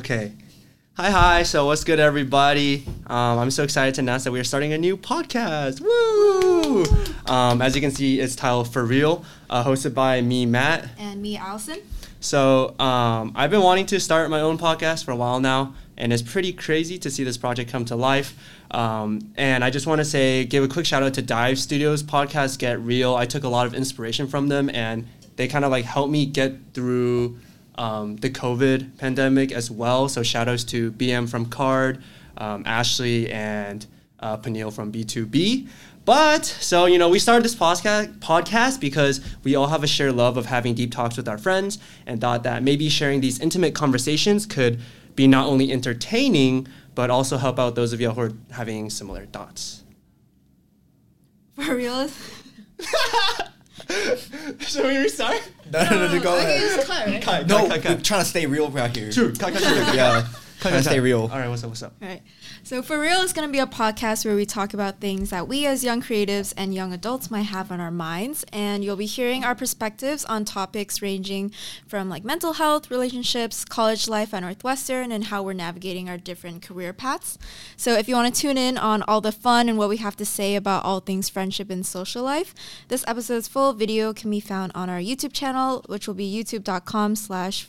Okay. Hi, hi. So, what's good, everybody? Um, I'm so excited to announce that we are starting a new podcast. Woo! Um, as you can see, it's titled For Real, uh, hosted by me, Matt. And me, Allison. So, um, I've been wanting to start my own podcast for a while now, and it's pretty crazy to see this project come to life. Um, and I just want to say, give a quick shout out to Dive Studios podcast, Get Real. I took a lot of inspiration from them, and they kind of like helped me get through um, the COVID pandemic as well. So shout outs to BM from KARD, um, Ashley, and uh, Peniel from BTOB. But so you know, we started this podcast podcast because we all have a shared love of having deep talks with our friends, and thought that maybe sharing these intimate conversations could be not only entertaining but also help out those of y'all who are having similar thoughts. For real? Should we restart? No, no, no, no, go okay, ahead. just cut, right? Cut, No, cut, cut, cut. we're trying to stay real right here. True. Cut, cut, cut, cut. Yeah, trying to stay real. All right, what's up? What's up? All right. So, For Real is going to be a podcast where we talk about things that we as young creatives and young adults might have on our minds. And you'll be hearing our perspectives on topics ranging from like mental health, relationships, college life at Northwestern, and how we're navigating our different career paths. So, if you want to tune in on all the fun and what we have to say about all things friendship and social life, this episode's full video can be found on our YouTube channel, which will be youtube.com slash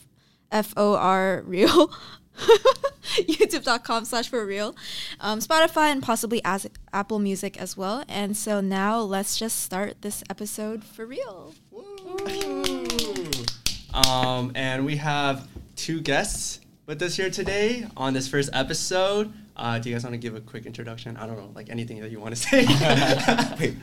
F-O-R real. youtube.com slash for real um, spotify and possibly as apple music as well and so now let's just start this episode for real Um, and we have two guests with us here today on this first episode. Uh, do you guys want to give a quick introduction? I don't know, like anything that you want to say. Wait, do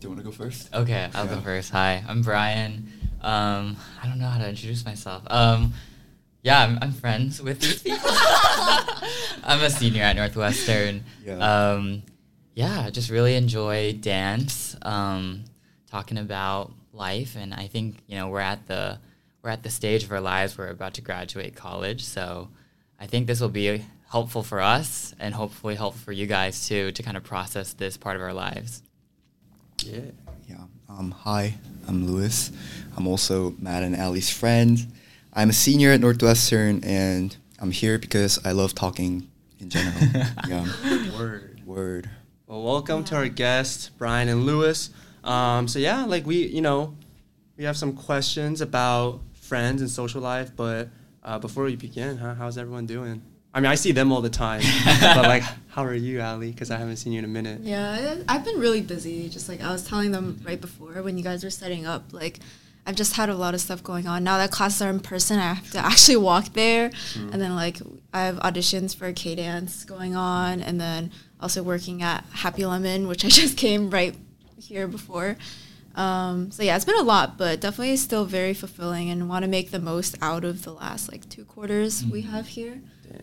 you want to go first? Okay, I'll Yeah. go first. Hi, I'm Brian. Um, I don't know how to introduce myself. Um, yeah, I'm, I'm friends with these people. I'm a senior at Northwestern. Yeah. Um, yeah, I just really enjoy dance. Um, talking about life, and I think you know we're at the we're at the stage of our lives where we're about to graduate college. So I think this will be helpful for us, and hopefully helpful for you guys too, to kind of process this part of our lives. yeah. Yeah. Um, hi, I'm Lewis. I'm also Matt and Allie's friend. I'm a senior at Northwestern, and I'm here because I love talking in general. yeah. Word. Word. Well, welcome to our guests, Brian and Lewis. Um, so yeah, like we, you know, we have some questions about friends and social life, but uh, before we begin, huh, how's everyone doing? I mean, I see them all the time, but like, how are you, Ali? Because I haven't seen you in a minute. yeah I- i've been really busy just like i was telling them right before when you guys were setting up like i've just had a lot of stuff going on. Now that classes are in person i have to actually walk there. And then like i have auditions for k-dance going on and then also working at happy lemon which i just came right here before. Um, so yeah it's been a lot but definitely still very fulfilling and want to make the most out of the last like two quarters we have here.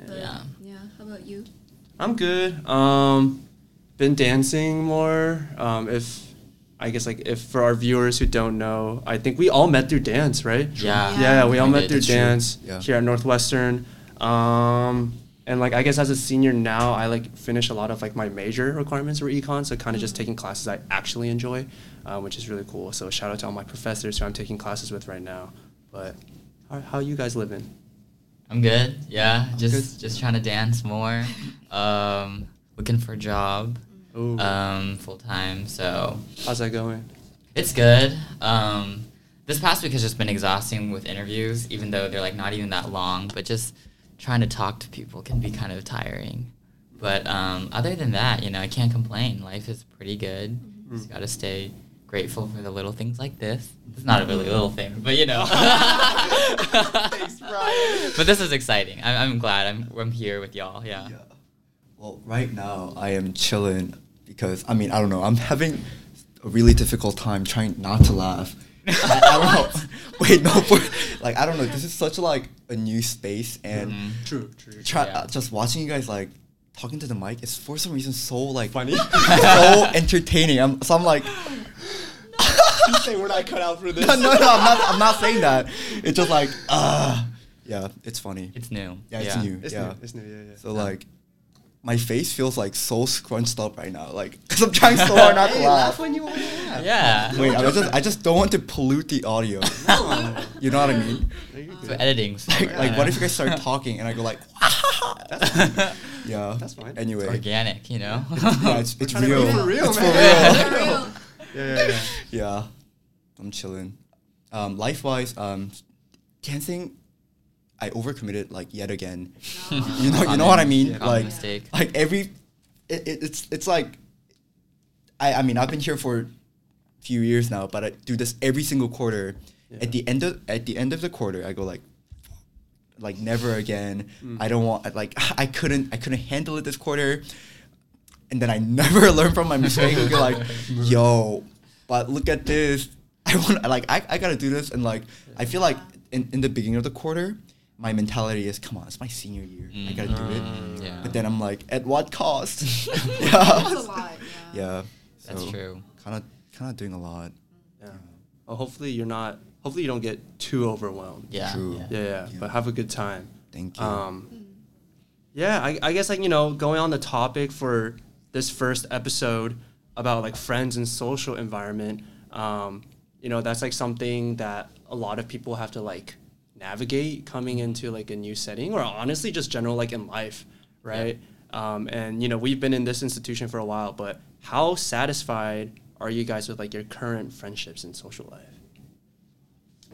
But, Yeah. yeah how about you? I'm good. Um, been dancing more. Um, if I guess like if for our viewers who don't know, I think we all met through dance, right? Yeah. Yeah, we all I met did. through That's dance Yeah. here at Northwestern. Um, and like I guess as a senior now, I like finish a lot of like my major requirements for econ, so kind of just taking classes I actually enjoy, uh, which is really cool. So shout out to all my professors who I'm taking classes with right now. But how, how you guys living? I'm good. Yeah, just Good. just trying to dance more. Um, looking for a job, Ooh, um, full time. So how's that going? it's good. Um, this past week has just been exhausting with interviews, even though they're like not even that long. But just trying to talk to people can be kind of tiring. But um, other than that, you know, I can't complain. Life is pretty good. Just gotta stay grateful for the little things like this. It's not a really little thing, but you know. Thanks, Brian. But this is exciting. I'm, I'm glad I'm, I'm here with y'all. Yeah. Yeah. Well, right now I am chilling because I mean I don't know I'm having a really difficult time trying not to laugh. I, I don't know. Wait, no, for, like I don't know. This is such like a new space, and Mhm. True, true. try Yeah. uh, just watching you guys like talking to the mic is for some reason so like Funny. so entertaining. I'm so I'm like. you say we're not cut out for this. no, no, no, I'm not. I'm not saying that. It's just like, uh yeah, it's funny. It's new. yeah, it's new. It's yeah. new. It's new. Yeah, yeah. So like, my face feels like so scrunched up right now, like because I'm trying so hard not to Hey, laugh. laugh when you want to laugh. Yeah. Wait, I just I just don't want to pollute the audio. you know what I mean? So editing's Like, like what if you guys start talking and I go like, yeah, That's fine. Anyway, organic, you know? yeah, it's, it's real. for real, it's man. for real. Real. Yeah, yeah, yeah. yeah, I'm chilling. Um, life wise, um, dancing, I overcommitted like yet again. You know, you know what I mean? Common like, mistake. like every, it, it, it's it's like, I I mean I've been here for a few years now, but I do this every single quarter. Yeah. At the end of at the end of the quarter, I go like, like never again. Mm. I don't want like I couldn't I couldn't handle it this quarter, and then I never learn from my mistake. I go like, yo, but look at this. I want like I, I gotta do this, and like I feel like in, in the beginning of the quarter, my mentality is come on, it's my senior year. I gotta do it. Mm, yeah. But then I'm like, at what cost? That's a yeah. lot. Yeah. Yeah. That's true. Kind of kind of doing a lot. Yeah. Well, hopefully you're not. Hopefully you don't get too overwhelmed. Yeah. True. Yeah, yeah. Yeah. But have a good time. Thank you. Um, yeah, I, I guess like you know going on the topic for this first episode about like friends and social environment. Um, you know that's like something that a lot of people have to like navigate coming into like a new setting or honestly just general like in life, right? Um, and you know we've been in this institution for a while, but how satisfied are you guys with like your current friendships and social life?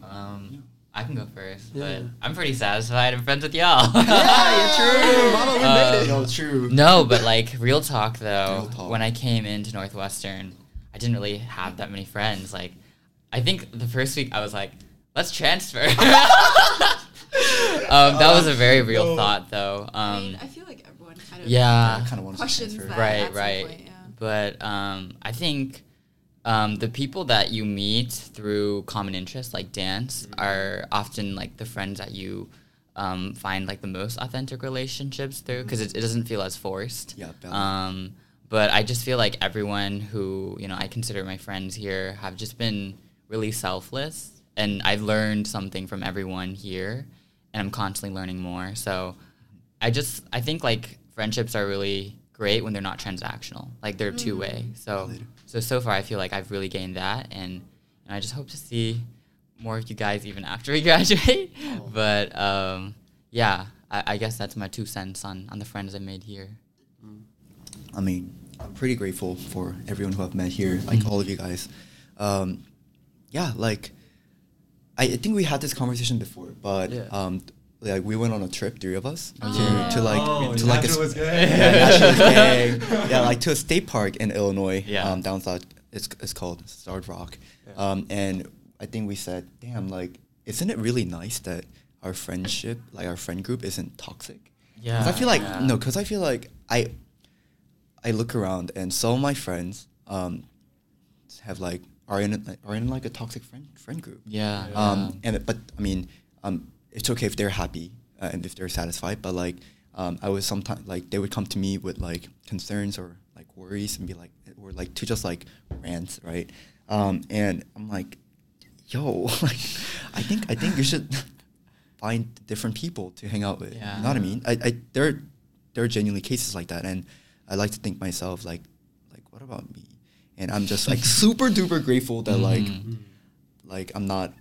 Um, I can go first, Yeah. but I'm pretty satisfied. I'm friends with y'all. yeah, true. Mama, we made it. No, true. No, but like real talk though, Real talk. when I came into Northwestern, I didn't really have that many friends. Like, I think the first week I was like, let's transfer. um, that was a very real No. thought though. I Um, mean, I feel like everyone kind of yeah. Kind of want to questions transfer. that Right, at some right. point, yeah. But um, I think um, the people that you meet through common interests like dance are often like the friends that you um, find like the most authentic relationships through because it, it doesn't feel as forced. Yeah. Um, but I just feel like everyone who you know I consider my friends here have just been really selfless, and I've learned something from everyone here, and I'm constantly learning more. So I just I think like friendships are really great when they're not transactional, like they're two way. So Valid. so so far I feel like I've really gained that, and, and I just hope to see more of you guys even after we graduate. Oh. But um, yeah, I, I guess that's my two cents on on the friends I made here. I mean, I'm pretty grateful for everyone who I've met here, like Mhm. all of you guys. Um, yeah, like I, I think we had this conversation before, but Yeah. um, like we went on a trip, three of us, Oh. to, to like Oh, to like a, Naturalist s- gang. yeah, naturalist gang. yeah, like to a state park in Illinois, Yeah. um, down south. It's it's called Starved Rock, Yeah. um, and I think we said, damn, like, isn't it really nice that our friendship, like our friend group, isn't toxic? Yeah, Because I feel like yeah. no, because I feel like I, I look around and some of my friends, um, have like are in are in like a toxic friend friend group. Yeah. Um, and but I mean, um, it's okay if they're happy uh, and if they're satisfied. But like, um, I was sometimes like they would come to me with like concerns or like worries and be like, or like to just like rant, right? Um, and I'm like, yo, like, I think I think you should find different people to hang out with. Yeah. You know what I mean? I, I there there are genuinely cases like that, and I like to think myself like like what about me? And I'm just like super duper grateful that like Mhm. like I'm not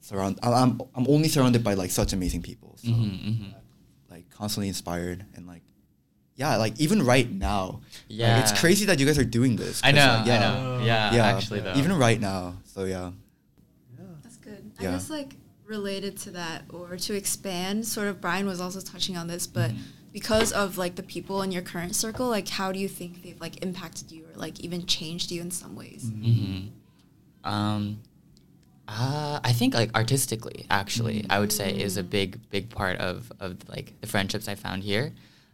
surround I'm I'm- I'm only surrounded by like such amazing people. So Mhm, mhm. like constantly inspired and like yeah, like even right now. like, Yeah. it's crazy that you guys are doing this. I 'cause, know. like, I know. Yeah. yeah, yeah Actually, though. Even right now. So yeah. That's good. I Yeah. guess like related to that or to expand, sort of Brian was also touching on this, but because of like the people in your current circle, like how do you think they've like impacted you or like even changed you in some ways? mm-hmm. Um, uh, I think like artistically, actually, I would say is a big, big part of of like the friendships I found here.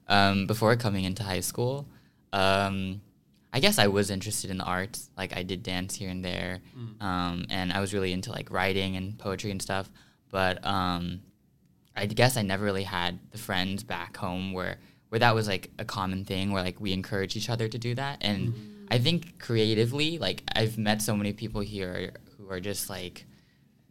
Um, before coming into high school, um, I guess I was interested in the arts. Like I did dance here and there, um, and I was really into like writing and poetry and stuff. But um, I guess I never really had the friends back home where where that was like a common thing where like we encourage each other to do that. And mm-hmm. I think creatively like I've met so many people here who are just like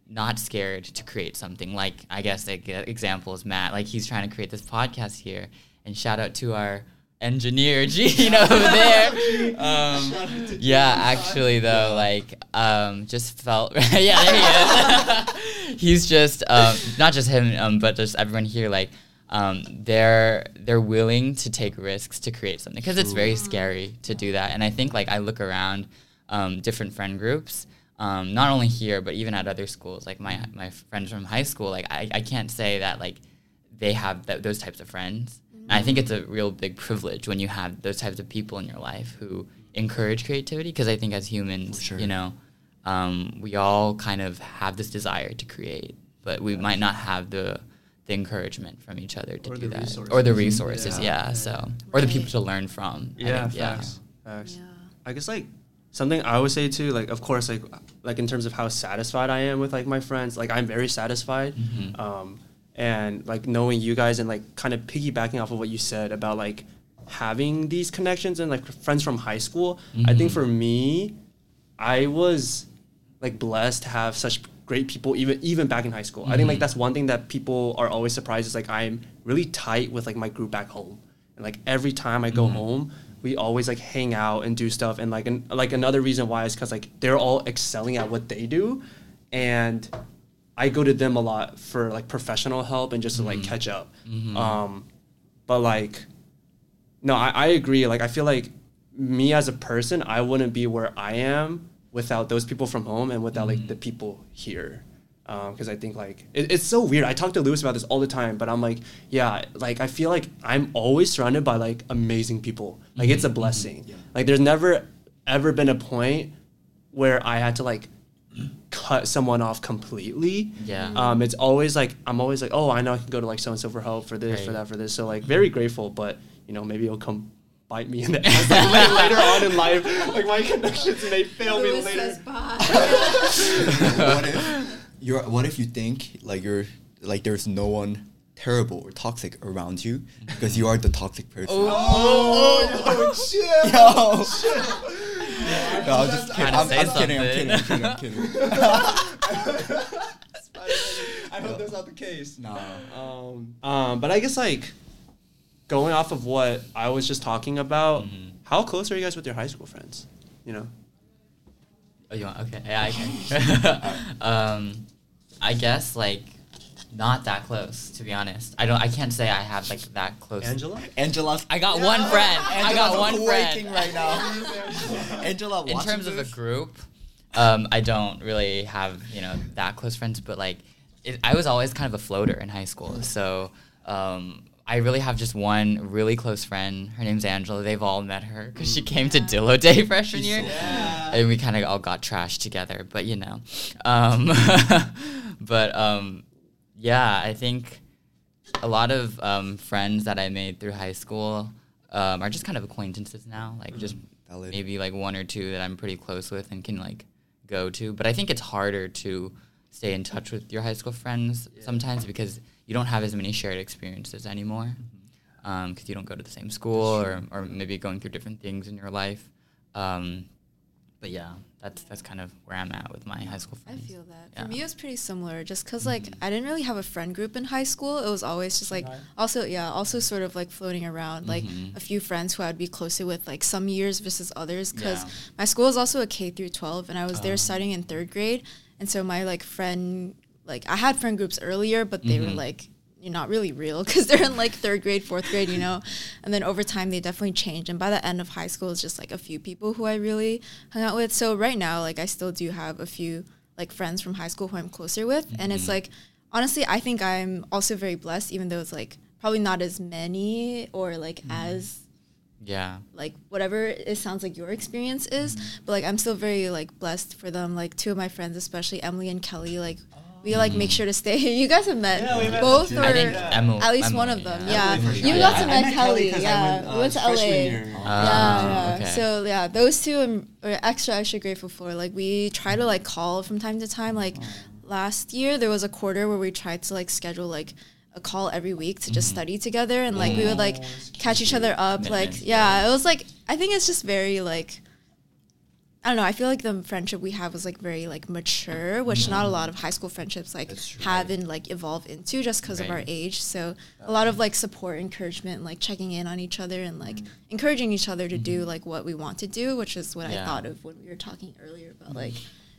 not scared to create something. Like I guess like example is Matt. Like he's trying to create this podcast here. And shout out to our engineer Gene over there. Um, yeah, actually though, like um, just felt yeah, there he is. He's just um, not just him, um, but just everyone here. Like um, they're they're willing to take risks to create something because it's very scary to do that. And I think like I look around um, different friend groups. Um, not only here, but even at other schools, like my my friends from high school, like I, I can't say that like they have th- those types of friends. And I think it's a real big privilege when you have those types of people in your life who encourage creativity. Because I think as humans, sure. you know, um, we all kind of have this desire to create, but we might not have the the encouragement from each other to Or do the that, or the resources. resources, Yeah. yeah. So, or the people to learn from. Yeah, think, yeah. facts. Facts. Yeah. I guess like something I would say too, like of course, like like in terms of how satisfied I am with like my friends, like I'm very satisfied. Mhm. Um, and like knowing you guys and like kind of piggybacking off of what you said about like having these connections and like friends from high school. I think Mhm. for me, I was like blessed to have such great people even even back in high school. I think like Mhm. that's one thing that people are always surprised is like I'm really tight with like my group back home. And like every time I go Mhm. home, we always like hang out and do stuff and like an, like another reason why is cuz like they're all excelling at what they do and I go to them a lot for like professional help and just to like Mhm. catch up. Mhm. Um but like no, I, I agree. Like I feel like me as a person, I wouldn't be where I am without those people from home and without like the people here. Because I think like it, it's so weird. I talk to Lewis about this all the time, but I'm like, yeah, like I feel like I'm always surrounded by like amazing people. Like it's a blessing. yeah. Like there's never ever been a point where I had to like cut someone off completely. Yeah. Um, it's always like I'm always like, oh, I know I can go to like so and so for help for this, for that, for this. So like very grateful, but you know maybe it'll come bite me in the ass like, later on in life. Like my connections may fail me later. says bye. what if you're what if you think like you're like there's no one terrible or toxic around you because you are the toxic person. Oh, yo, shit. Yo. No, I'm just kidding. Trying to I'm, say I'm kidding. I'm kidding. I'm kidding. I'm kidding. I hope that's not the case. nah. Um, um, but I guess like going off of what I was just talking about, Mhm. how close are you guys with your high school friends? You know. Oh, you want? Okay, yeah, I can. um, I guess like not that close, to be honest. I don't. I can't say I have like that close. Angela. Angela. I got one friend. I got one quaking friend. right now. Angela, In watching terms of a group, um, I don't really have you know that close friends, but like, it, I was always kind of a floater in high school, so. Um, I really have just one really close friend. Her name's Angela. They've all met her because she came to Dillo Day freshman year. Yeah. and we kind of all got trashed together but you know um, but um, yeah i think a lot of um, friends that i made through high school um, are just kind of acquaintances now like just Valid. maybe like one or two that i'm pretty close with and can like go to but i think it's harder to stay in touch with your high school friends Yeah. sometimes because you don't have as many shared experiences anymore because you don't go to the same school or, or maybe going through different things in your life. Um, but yeah, that's that's kind of where I'm at with my high school friends. I feel that. Yeah. For me, it was pretty similar. Just because, like, Mhm. I didn't really have a friend group in high school. It was always just like, also, yeah, also sort of like floating around, like Mhm. a few friends who I'd be closer with, like some years versus others. Because Yeah. my school is also a K through 12, and I was there Oh. studying in third grade. And so my like friend, like, I had friend groups earlier, but they were Mhm. like, you're not really real because they're in like third grade, fourth grade, you know. And then over time, they definitely changed. And by the end of high school, it's just like a few people who I really hung out with. So right now, like I still do have a few like friends from high school who I'm closer with, and it's Mhm. like honestly, I think I'm also very blessed, even though it's like probably not as many or like as Yeah. like whatever it sounds like your experience is but like i'm still very like blessed for them like two of my friends especially emily and kelly like we like make Mm. sure to stay you guys have met Yeah, we met both or I think Yeah. Emily, at least one of them yeah. yeah, Emily you sure. got to I met met kelly, Kelly 'cause I yeah went, uh, we went to la year. Ah, yeah, yeah. okay. So yeah, those two I'm are extra extra grateful for. Like we try to like call from time to time. Like last year there was a quarter where we tried to like schedule like a call every week to just Mhm. study together and like we would like Oh, catch each other up. Like yeah, yeah. it was like I think it's just very like I don't know. I feel like the friendship we have was like very like mature, which not a mm-hmm. lot of high school friendships like That's have and like evolve into just because of our age. So a lot of like support, encouragement, like checking in on each other and like mm-hmm. encouraging each other to do mm-hmm. like what we want to do, which is what I thought of when we were talking earlier about like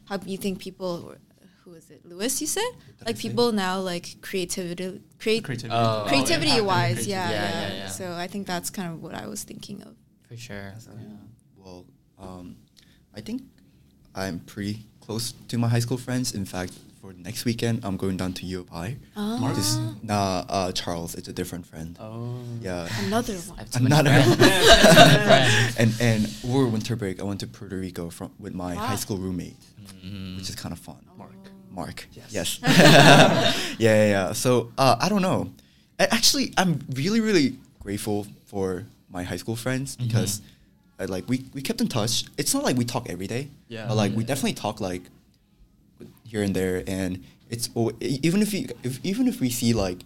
how you think people. Who is it? Lewis, you said? I Like say? people now like creativity, create Creativity. Oh, oh yeah. creativity Yeah, wise, yeah, Yeah, yeah, yeah, yeah. So I think that's kind of what I was thinking of. For sure. Well, um, I think I'm pretty close to my high school friends. In fact, for next weekend, I'm going down to U of I. Ah. This, nah, uh, Charles, it's a different friend. Oh. Yeah. Another one. have too many Another friends. friends. and and over winter break, I went to Puerto Rico from with my Wow. high school roommate, Mhm. which is kind of fun. Mark. Mark. Yes. Yes. yeah, yeah, yeah. So uh, I don't know. A- Actually, I'm really, really grateful for my high school friends Mhm. because, like, we, we kept in touch. It's not like we talk every day. Yeah. But like, we Yeah. definitely talk like here and there, and it's al- e- even if we if even if we see like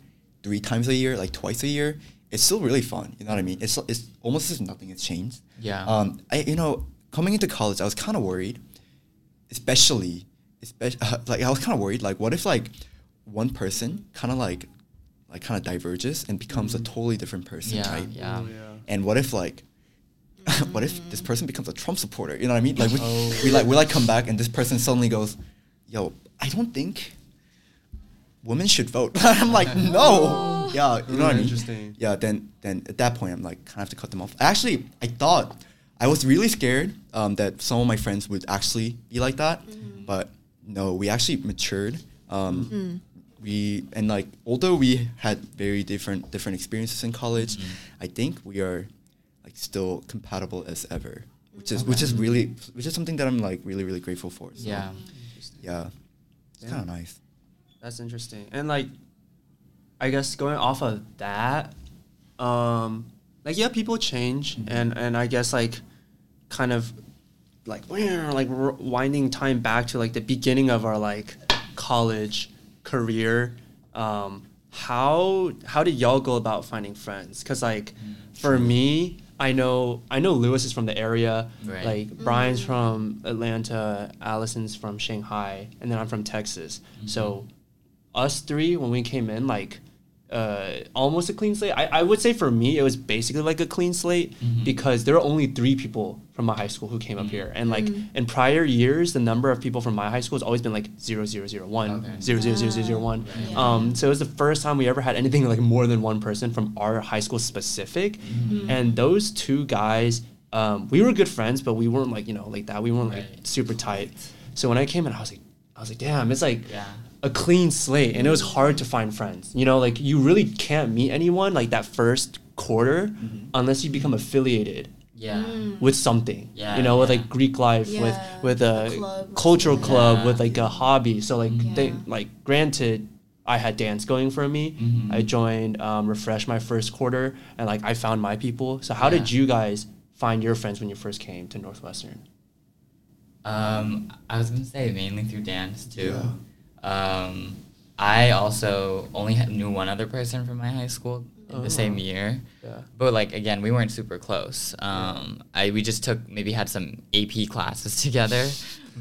three times a year, like twice a year, it's still really fun. You know what I mean? It's it's almost as nothing has changed. Yeah. Um, I you know coming into college, I was kind of worried, especially, especially like I was kind of worried. Like, what if like one person kind of like like kind of diverges and becomes a totally different person, Yeah, right? yeah. Oh, yeah. And what if like what if this person becomes a Trump supporter? You know what I mean? Like we, Oh. we like we like come back and this person suddenly goes, "Yo, I don't think women should vote." I'm like, "No." Yeah, you know what I mean? Interesting. Yeah, then then at that point I'm like kind of have to cut them off. Actually, I thought I was really scared um, that some of my friends would actually be like that, but no, we actually matured. Um, Mm. We and like although we had very different different experiences in college, Mhm. I think we are like still compatible as ever, which is which is really which is something that I'm like really really grateful for. So, Yeah. yeah, it's Yeah. kind of nice. That's interesting. And like, I guess going off of that, um, like yeah, people change, Mhm. and and I guess like, kind of, like like r- winding time back to like the beginning of our like college career. Um, how how did y'all go about finding friends? Cause like, for me, I know I know Lewis is from the area. Right. Like mm-hmm. Brian's from Atlanta, Allison's from Shanghai, and then I'm from Texas. Mm-hmm. So us three when we came in like uh, almost a clean slate I, I would say for me it was basically like a clean slate Mhm. because there were only three people from my high school who came up Mhm. here and like Mhm. in prior years the number of people from my high school has always been like zero zero zero one Okay. zero zero zero zero zero one Right. um, so it was the first time we ever had anything like more than one person from our high school specific Mhm. and those two guys um, we were good friends but we weren't like you know like that we weren't like super tight so when i came in i was like i was like damn it's like Yeah. A clean slate and it was hard to find friends you know like you really can't meet anyone like that first quarter Mhm. unless you become affiliated Yeah. Mm. with something Yeah, you know with like greek life Yeah, with with a a, club cultural something. club with like a hobby so like Yeah. they like granted i had dance going for me Mhm. i joined um, refresh my first quarter and like i found my people so how Yeah. did you guys find your friends when you first came to northwestern Um, I was gonna say mainly through dance too. Um, I also only knew one other person from my high school in the same Oh. year, yeah but like again, we weren't super close. Um, I we just took maybe had some AP classes together,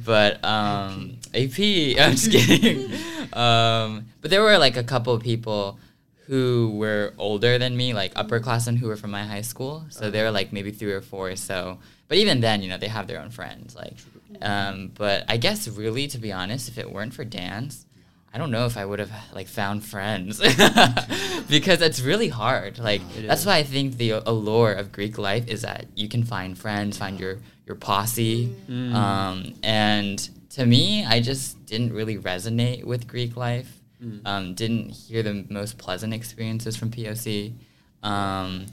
but um, AP. I'm just kidding. um, but there were like a couple of people who were older than me, like upperclassmen who were from my high school. So they were like maybe three or four or so. But even then, you know, they have their own friends. Like, um, but I guess really, to be honest, if it weren't for dance, I don't know if I would have like found friends because it's really hard. Like It that's is. why I think the allure of Greek life is that you can find friends, find your your posse, Mm. um, and to me, I just didn't really resonate with Greek life. Mm. Um, didn't hear the most pleasant experiences from POC. Um,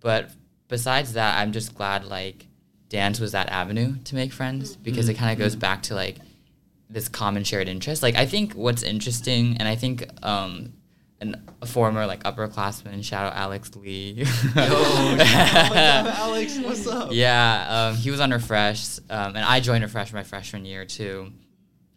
but besides that, I'm just glad like dance was that avenue to make friends because it kind of goes back to like this common shared interest. Like I think what's interesting, and I think um, an, a former like upperclassman, shout out Alex Lee. Alex? What's up? Yeah, um, he was on Refresh, um, and I joined Refresh my freshman year too.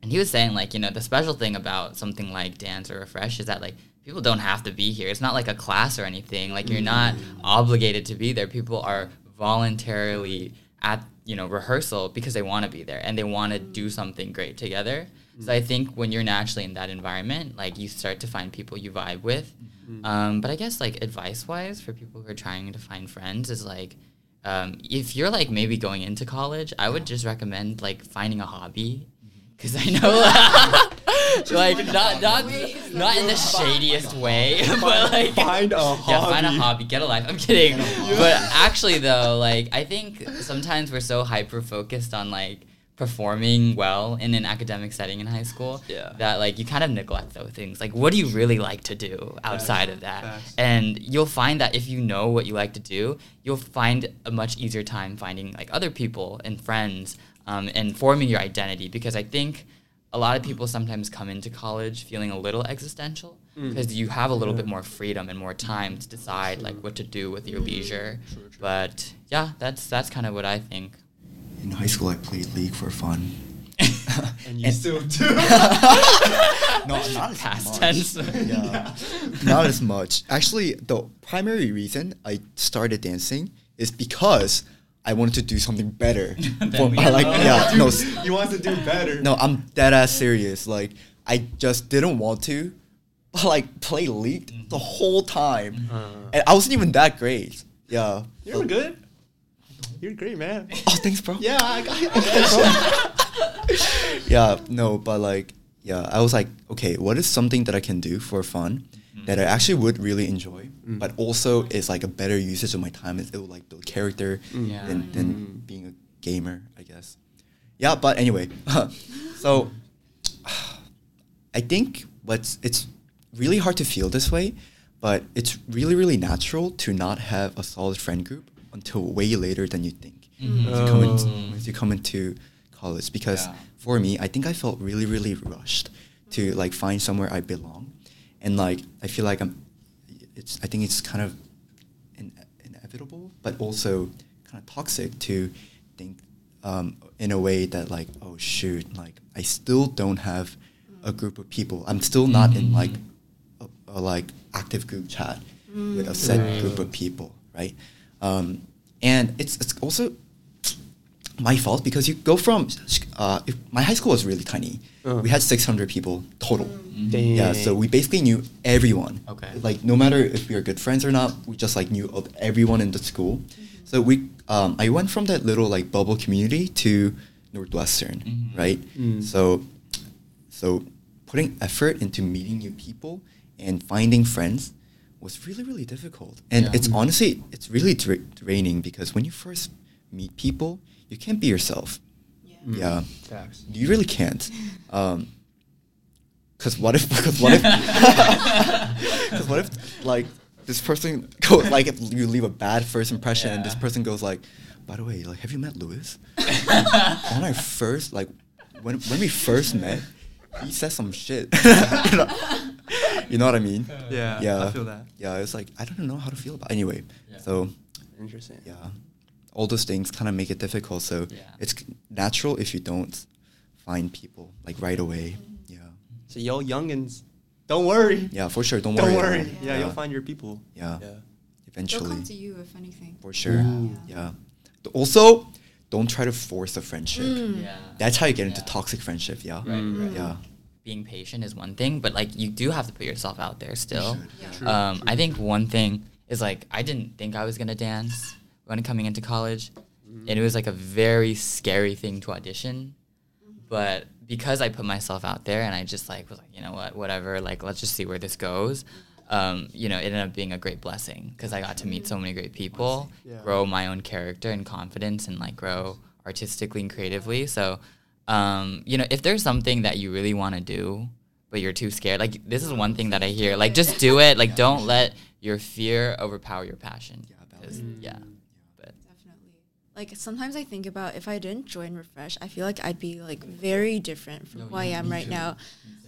And he was saying like, you know, the special thing about something like dance or Refresh is that like people don't have to be here. It's not like a class or anything. Like you're not obligated to be there. People are voluntarily at you know rehearsal because they want to be there and they want to do something great together. So I think when you're naturally in that environment, like you start to find people you vibe with. Um, but I guess like advice wise for people who are trying to find friends is like um, if you're like maybe going into college, I would just recommend like finding a hobby. Because I know like not not not in the shadiest way, but like Find a yeah, find a hobby. hobby, get a life. I'm kidding, but actually though, like I think sometimes we're so hyper focused on like performing well in an academic setting in high school Yeah. that like you kind of neglect those things. Like, what do you really like to do outside of that? Facts. And you'll find that if you know what you like to do, you'll find a much easier time finding like other people and friends um, and forming your identity. Because I think a lot of people sometimes come into college feeling a little existential mm. because you have a little bit more freedom and more time to decide like what to do with your leisure. But yeah, that's that's kind of what I think. In high school, I played League for fun. And you still do. no, not as Past much. tense. Yeah, not as much. Actually, the primary reason I started dancing is because I wanted to do something better. For, we I like, are. yeah, no, s- you want to do better. no, I'm dead ass serious. Like, I just didn't want to, but like play League mm-hmm. the whole time, mm-hmm. uh. and I wasn't even that great. Yeah. You're But- good. You're great, man. Oh, thanks, bro. Yeah, I got, I got it, yeah, no, but like, yeah, I was like, okay, what is something that I can do for fun Mm-hmm. that I actually would really enjoy, mm. but also is like a better usage of my time. It will like build character mm. Yeah. than, than mm. being a gamer, I guess. Yeah, but anyway, so I think what's it's really hard to feel this way, but it's really really natural to not have a solid friend group until way later than you think. Mm-hmm. Once you come into, Oh. once you come into college, because Yeah. for me, I think I felt really really rushed to like find somewhere I belong, and like I feel like I'm. It's I think it's kind of in, inevitable, but also kind of toxic to think um, in a way that like, oh shoot, like I still don't have a group of people. I'm still not in like a, a like active group chat with a set Right. group of people, right? Um, and it's it's also my fault because you go from uh, if, my high school was really tiny. Uh. We had 600 people total. Dang. Yeah, so we basically knew everyone. Okay. Like no matter if we were good friends or not, we just like knew of everyone in the school. So we, um, I went from that little like bubble community to Northwestern, Mhm. right? Mm. So, so putting effort into meeting new people and finding friends was really really difficult. And Yeah. it's honestly it's really dra- draining because when you first meet people, you can't be yourself. Mm. Yeah. Facts. You really can't. Um, Cause what if? Cause what if? Cause what if like this person goes like if you leave a bad first impression and this person goes like, by the way, like have you met Lewis? when I first like when when we first met, he said some shit. you, know, you know what I mean? Yeah, Yeah. I feel that. Yeah, it's like I don't know how to feel about. It. Anyway, Yeah. so Interesting. yeah, all those things kind of make it difficult. So Yeah. it's natural if you don't find people like right away. Yeah. So yo, youngins, don't worry. Yeah, for sure. Don't, worry. Don't worry. worry. Yeah, you'll find your people. Yeah. Yeah. Eventually. They'll come to you if anything. For sure. Ooh. Yeah. Also, don't try to force a friendship. Mm. Yeah. That's how you get into toxic friendship. Yeah. Right, Mm. right. Yeah. Being patient is one thing, but like you do have to put yourself out there still. should, yeah. True, um, true. I think one thing is like I didn't think I was gonna dance when coming into college, Mm-hmm. and it was like a very scary thing to audition. But because I put myself out there and I just like was like, you know what, whatever, like let's just see where this goes. Um, you know, it ended up being a great blessing because I got to meet so many great people, Yeah. grow my own character and confidence, and like grow artistically and creatively. So, um, you know, if there's something that you really want to do, but you're too scared, like this is one thing that I hear, like just do it. Like don't let your fear overpower your passion. Yeah, Like sometimes I think about if I didn't join Refresh, I feel like I'd be like very different from No, who I am right too. now.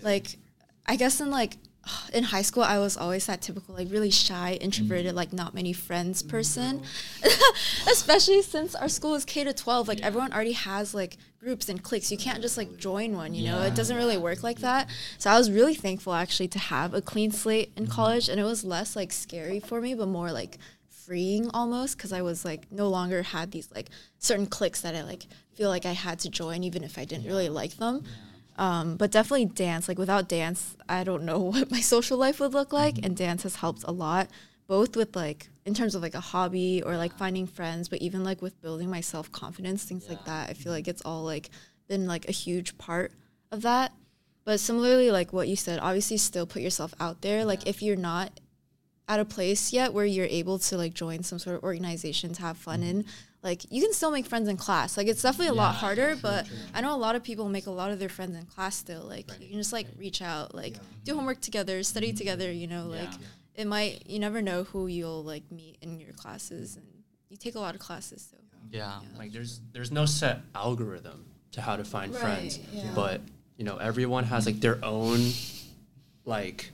Like I guess in like in high school I was always that typical like really shy, introverted, like not many friends person. Especially since our school is K to 12, like everyone already has like groups and cliques. You can't just like join one, you know. It doesn't really work like that. So I was really thankful actually to have a clean slate in college and it was less like scary for me but more like freeing almost because I was like no longer had these like certain cliques that I like feel like I had to join even if I didn't really like them. Um, but definitely dance. Like without dance, I don't know what my social life would look like, and dance has helped a lot, both with like in terms of like a hobby or like finding friends, but even like with building my self confidence, things like that. I feel like it's all like been like a huge part of that. But similarly, like what you said, obviously still put yourself out there. Like if you're not at a place yet where you're able to like join some sort of organization to have fun in, mm-hmm. like you can still make friends in class. Like it's definitely a lot harder, true, but true. I know a lot of people make a lot of their friends in class still. Like you can just like reach out, like do mm-hmm. homework together, study mm-hmm. together, you know, like Yeah. it might you never know who you'll like meet in your classes and you take a lot of classes, so Yeah. Like there's there's no set algorithm to how to find friends, Right, yeah. but you know everyone has like their own like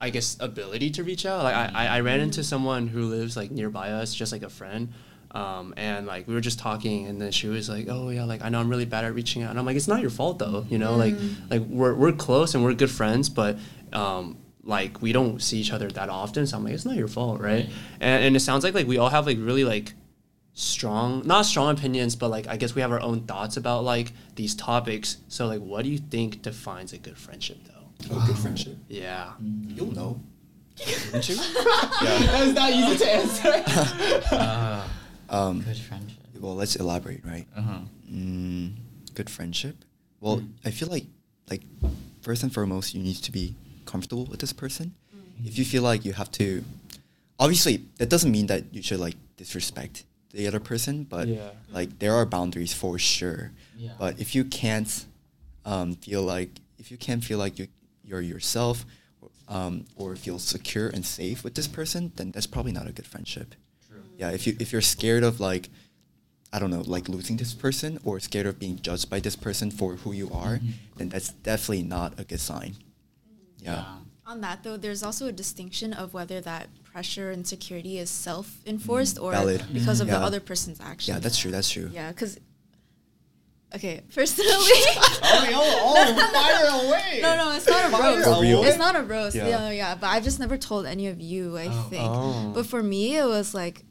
I guess ability to reach out. Like I, I, I ran into someone who lives like nearby us, just like a friend. Um, and like we were just talking and then she was like, Oh yeah, like I know I'm really bad at reaching out and I'm like, It's not your fault though, you know, like like we're we're close and we're good friends, but um like we don't see each other that often. So I'm like, it's not your fault, right? And and it sounds like like we all have like really like strong not strong opinions but like i guess we have our own thoughts about like these topics so like what do you think defines a good friendship though Oh, good friendship. yeah You'll know. Wouldn't you? that's not easy to answer Uh, Um, good friendship. well, let's elaborate, right? Uh-huh. Mm, good friendship. Well, I feel like like first and foremost, you need to be comfortable with this person. If you feel like you have to, obviously, that doesn't mean that you should like disrespect the other person, but Yeah. like there are boundaries for sure. Yeah. But if you can't um, feel like if you can't feel like you you're yourself, um, or feel secure and safe with this person, then that's probably not a good friendship. True. Yeah, if you if you're scared of like I don't know, like losing this person or scared of being judged by this person for who you are, Mhm. then that's definitely not a good sign. Yeah. On that though, there's also a distinction of whether that pressure and security is self-enforced or Valid. because of the other person's action. Yeah, that's true. That's true. Yeah, because okay, personally, oh, oh, fire away no, no, it's not a Fire roast. For real? It's not a roast. Yeah. Yeah. yeah, But I've just never told any of you. I Oh. think. Oh. But for me, it was like,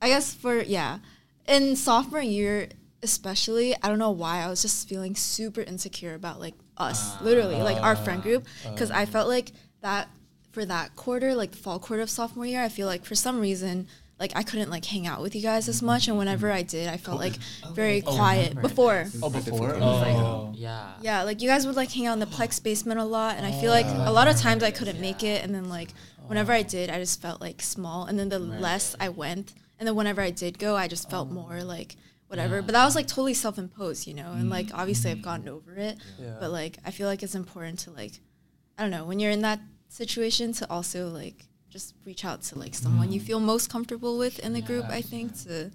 I guess for yeah, in sophomore year especially, I don't know why I was just feeling super insecure about like us, literally like our friend group, ah. because I felt like that for that quarter, like the fall quarter of sophomore year, I feel like for some reason. Like I couldn't like hang out with you guys as much, and whenever I did, I felt like oh, very Oh, quiet remember. before. oh before It was like, oh. yeah. Yeah, like you guys would like hang out in the Plex basement a lot, and I feel oh, like a lot of times I couldn't make it, and then like whenever I oh. did, I just felt like small, and then the less I went, and then whenever I did go, I just felt more like whatever. But that was like totally self-imposed, you know, and like mm-hmm. obviously I've mm-hmm. gotten over it, Yeah. but like I feel like it's important to like, I don't know, when you're in that situation to also like just reach out to like someone you feel most comfortable with in the group. I think to,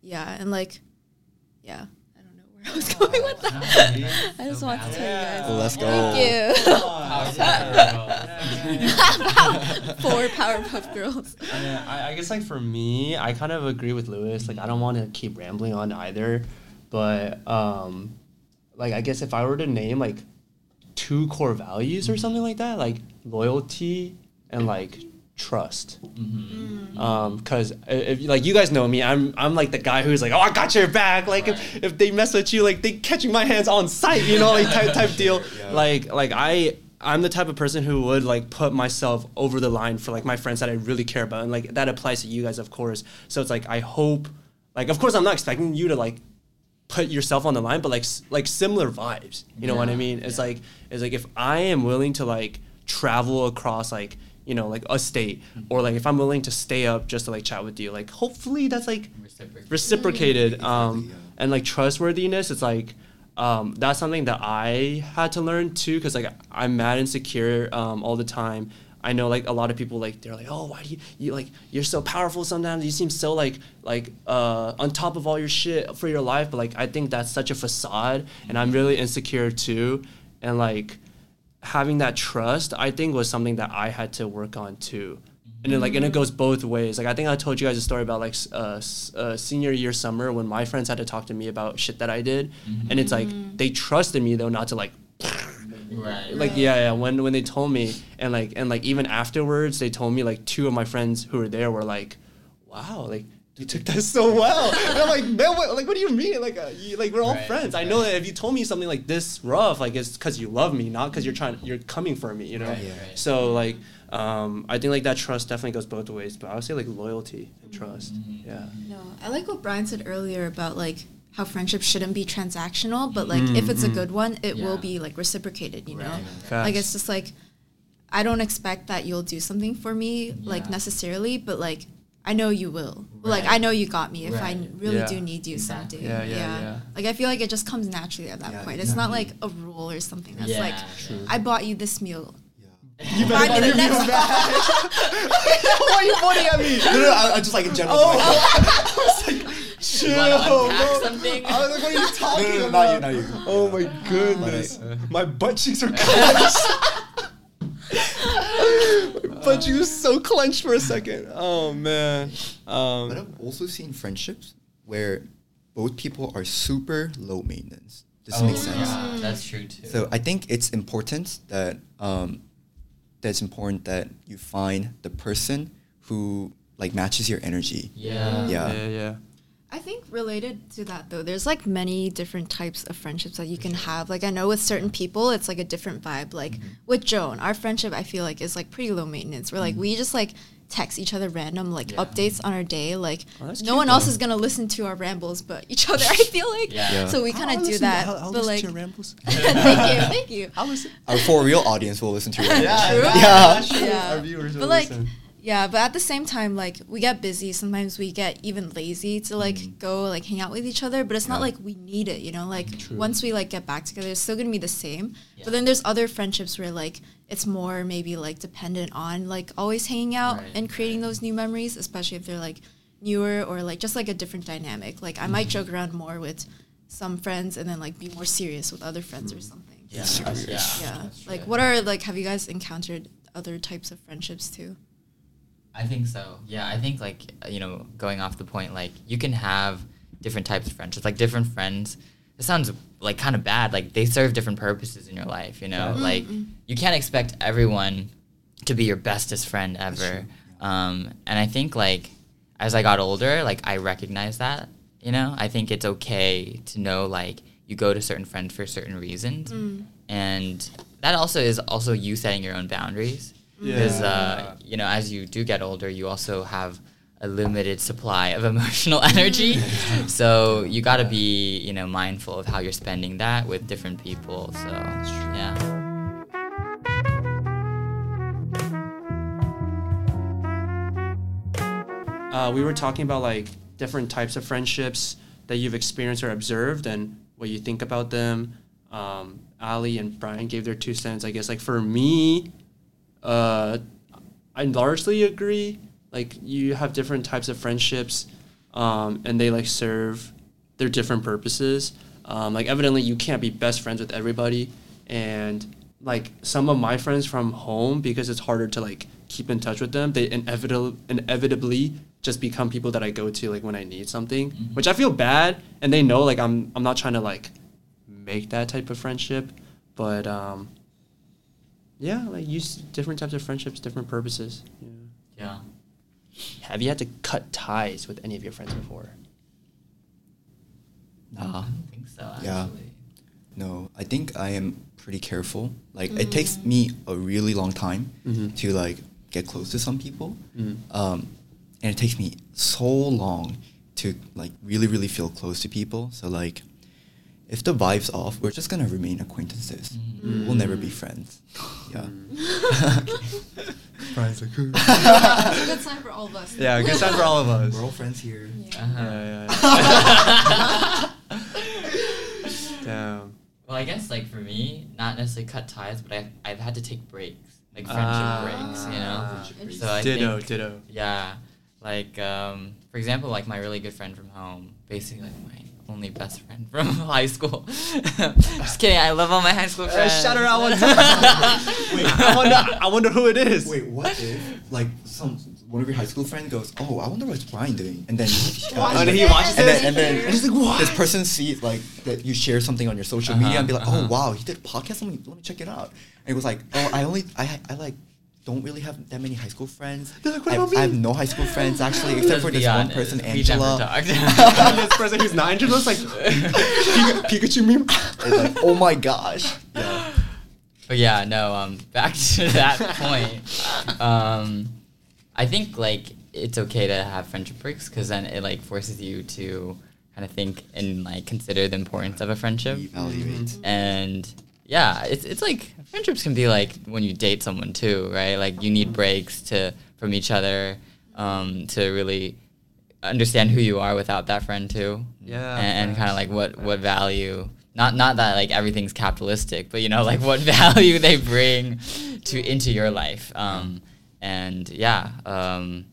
yeah, and like, yeah, I don't know where I was going with that. I just want to tell you guys. Well, let's go. Thank go. you. Four Powerpuff Girls. Yeah, I, I guess like for me, I kind of agree with Lewis. Like I don't want to keep rambling on either, but um, like I guess if I were to name like two core values or something like that, like loyalty and like trust. Mm-hmm. Um, like you guys know me, I'm I'm like the guy who's like, oh, I got your back. Like if, if they mess with you, like they catching my hands on sight, you know, like type type deal. Yeah. Like like I I'm the type of person who would like put myself over the line for like my friends that I really care about, and like that applies to you guys, of course. So it's like I hope, like of course I'm not expecting you to like put yourself on the line, but like s- like similar vibes. You know what I mean? It's yeah. like it's like if I am willing to like travel across like you know like a state, or like if I'm willing to stay up just to like chat with you, like hopefully that's like Reciprocal. reciprocated. Um, yeah. and like trustworthiness, it's like um, that's something that I had to learn too, because like I'm mad insecure um, all the time. I know like a lot of people like they're like, oh, why do you you like you're so powerful sometimes. You seem so like like uh, on top of all your shit for your life, but like I think that's such a facade, and I'm really insecure too, and like having that trust I think was something that I had to work on too. And then like and it goes both ways. Like I think I told you guys a story about like s- uh, s- uh, senior year summer when my friends had to talk to me about shit that I did, and it's like they trusted me though not to like Right. like yeah yeah when when they told me and like and like even afterwards they told me like two of my friends who were there were like wow, like you took that so well. And I'm like, man, what, like, what do you mean? Like, uh, you, like we're all Right, friends. I know that if you told me something like this rough, like it's because you love me, not because you're trying, you're coming for me, you know. Right, right. So like, um, I think like that trust definitely goes both ways, but I would say like loyalty and trust. Mhm. Yeah. No, I like what Brian said earlier about like how friendship shouldn't be transactional, but like if it's a Mm, mm. good one, it will be like reciprocated, you know? Right. Like it's just like I don't expect that you'll do something for me like necessarily, but like I know you will. Like I know you got me if I really Yeah. do need you Exactly. someday. Yeah, yeah, yeah. Like I feel like it just comes naturally at that Yeah, point. It's not like a rule or something that's Yeah, like True. I bought you this meal. Yeah. You Buy me the next one. Why are you pointing at me? No, no, no, I, I just like in general. Oh, I was like, chill, You wanna unpack oh, bro. something? I was like, what are you talking no, no, about? not you, not you. Oh my goodness, But my butt cheeks are clenched. My you're so clenched for a second. Oh man. But Um, I've also seen friendships where both people are super low maintenance. This Oh, makes sense. Yeah, that's true too. So I think it's important that um, that it's important that you find the person who like matches your energy. yeah. Yeah. yeah, yeah. I think related to that though, there's like many different types of friendships that you can have. Like I know with certain people, it's like a different vibe. Like mm-hmm. with Joan, our friendship I feel like is like pretty low maintenance. We're like mm-hmm. we just like text each other random like Yeah. updates on our day. Like Oh, no cute, one else is gonna listen to our rambles but each other. I feel like Yeah. Yeah. so we kind of do listen- that. I'll, I'll but listen like to your rambles. thank you, thank you. I'll listen. Our for real audience will listen to you. Yeah, Yeah. sure. Yeah. Our viewers will But like listen. Yeah, but at the same time, like we get busy. Sometimes we get even lazy to like Mhm. go like hang out with each other. But it's not like we need it, you know. Like True. once we like get back together, it's still gonna be the same. Yeah. But then there's other friendships where like it's more maybe like dependent on like always hanging out Right, and creating right. those new memories, especially if they're like newer or like just like a different dynamic. Like I might Mm-hmm. joke around more with some friends and then like be more serious with other friends or something. Yeah. Super yeah. Yeah. Like what are like have you guys encountered other types of friendships too? I think so. Yeah, I think like you know, going off the point, like you can have different types of friendships, like different friends. It sounds like kind of bad. Like they serve different purposes in your life. You know, Yeah. like Mm-mm. you can't expect everyone to be your bestest friend ever. Um, and I think like as I got older, like I recognize that. You know, I think it's okay to know like you go to certain friends for certain reasons, Mm. and that also is also you setting your own boundaries because uh, you know as you do get older you also have a limited supply of emotional energy. So you got to be you know mindful of how you're spending that with different people so yeah. Uh, we were talking about like different types of friendships that you've experienced or observed and what you think about them. Um, Ali and Brian gave their two cents. I guess. Like for me, uh, I largely agree. Like you have different types of friendships, um, and they like serve their different purposes. Um, like evidently, you can't be best friends with everybody, and like some of my friends from home because it's harder to like keep in touch with them. They inevitably inevitably just become people that I go to like when I need something, Mhm. which I feel bad, and they know like I'm I'm not trying to like make that type of friendship, but um, yeah, like use different types of friendships, different purposes. Yeah. yeah Have you had to cut ties with any of your friends before? i Nah. don't think so actually Yeah. No, I think I am pretty careful. Like it takes me a really long time Mhm. to like get close to some people, Mm. um, and it takes me so long to like really really feel close to people. So like, if the vibe's off, we're just gonna remain acquaintances. Mhm. We'll never be friends. Yeah. Brian's like, It's a good sign for all of us. yeah, good sign for all of us. We're all friends here. Uh-huh. Yeah, yeah, yeah. Damn. well i guess like for me not necessarily cut ties but i've, I've had to take breaks like friendship Ah. breaks you know Friendship so I ditto, think, ditto. Yeah, like um, for example, like my really good friend from home, basically like my only best friend from high school. Just kidding. I love all my high school Uh, friends. shout her out one time. Wait, I wonder, I wonder who it is. Wait, what if like some one of your high school friends goes, "Oh, I wonder what's Brian doing," and then Watches And then he it, watches and then and then and he's like, "What?" This person sees like that you share something on your social media Uh-huh, and be like, uh-huh. "Oh wow, he did a podcast. Let me let me check it out." And it was like, "Oh, I only I I like don't really have that many high school friends. They're like, "What I, about me?" I have no high school friends actually, except Let's for be this one person, we never Angela. this person who's not Angela's like Pikachu meme. It's like, oh my gosh. Yeah. But yeah, no. Um, back to that point. Um, I think like it's okay to have friendship breaks because then it like forces you to kind of think and like consider the importance of a friendship. Evaluate. And yeah, it's it's like friendships can be like when you date someone too, right? Like you need breaks to from each other um, to really understand who you are without that friend too. Yeah, and, and kind of like what what value. Not not that like everything's capitalistic, but you know like what value they bring to into your life. Um, and yeah, um,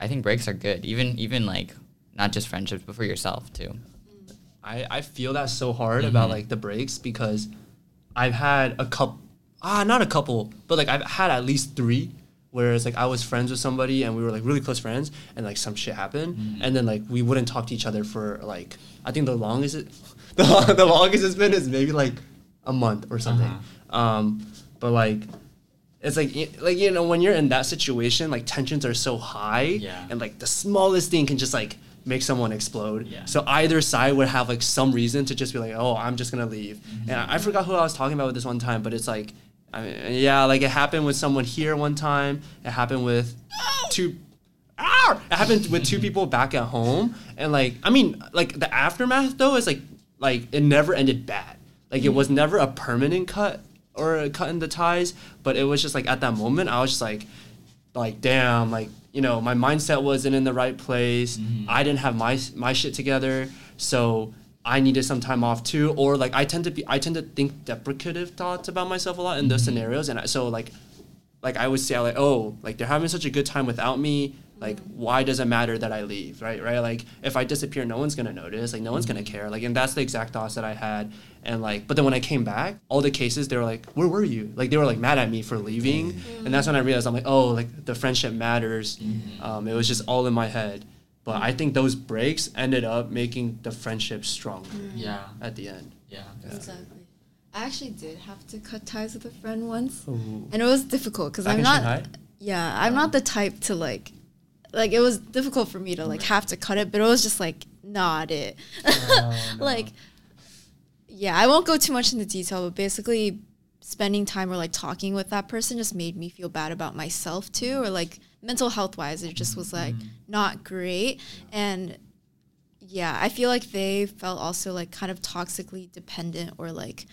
I think breaks are good. Even even like not just friendships, but for yourself too. I, I feel that so hard about Mhm. like the breaks because I've had a couple ah not a couple but like I've had at least three where it's like I was friends with somebody and we were like really close friends and like some shit happened Mhm. and then like we wouldn't talk to each other for like I think the longest it the, long, the longest it's been is maybe like a month or something Uh-huh. um but like it's like like you know when you're in that situation like tensions are so high Yeah. and like the smallest thing can just like make someone explode Yeah. so either side would have like some reason to just be like oh i'm just gonna leave Mm-hmm. and I, I forgot who i was talking about with this one time but it's like I mean, yeah like it happened with someone here one time it happened with two Ow! It happened with two people back at home, and like I mean, like the aftermath though is like like it never ended bad. Like it was never a permanent cut or a cut in the ties, but it was just like at that moment I was just like, like damn, like you know my mindset wasn't in the right place. Mhm. I didn't have my my shit together, so I needed some time off too. Or like I tend to be I tend to think deprecative thoughts about myself a lot in those Mhm. scenarios, and I, so like like I would say like, oh, like they're having such a good time without me. Like, why does it matter that I leave? Right, right. Like, if I disappear, no one's gonna notice. Like, no one's gonna care. Like, and that's the exact thoughts that I had. And like, but then when I came back, all the cases they were like, where were you? Like, they were like mad at me for leaving. Mm-hmm. And that's when I realized I'm like, oh, like the friendship matters. Mm-hmm. Um, it was just all in my head. But I think those breaks ended up making the friendship stronger mm-hmm. Yeah, at the end. yeah. Exactly. I actually did have to cut ties with a friend once, Ooh. and it was difficult because I'm not. Shanghai? Yeah, I'm not the type to like, like it was difficult for me to like have to cut it, but it was just like not it. Oh, no. Like, yeah, I won't go too much into detail, but basically, spending time or like talking with that person just made me feel bad about myself too, or like mental health wise, it just was like mm-hmm. not great, and yeah, I feel like they felt also like kind of toxically dependent or like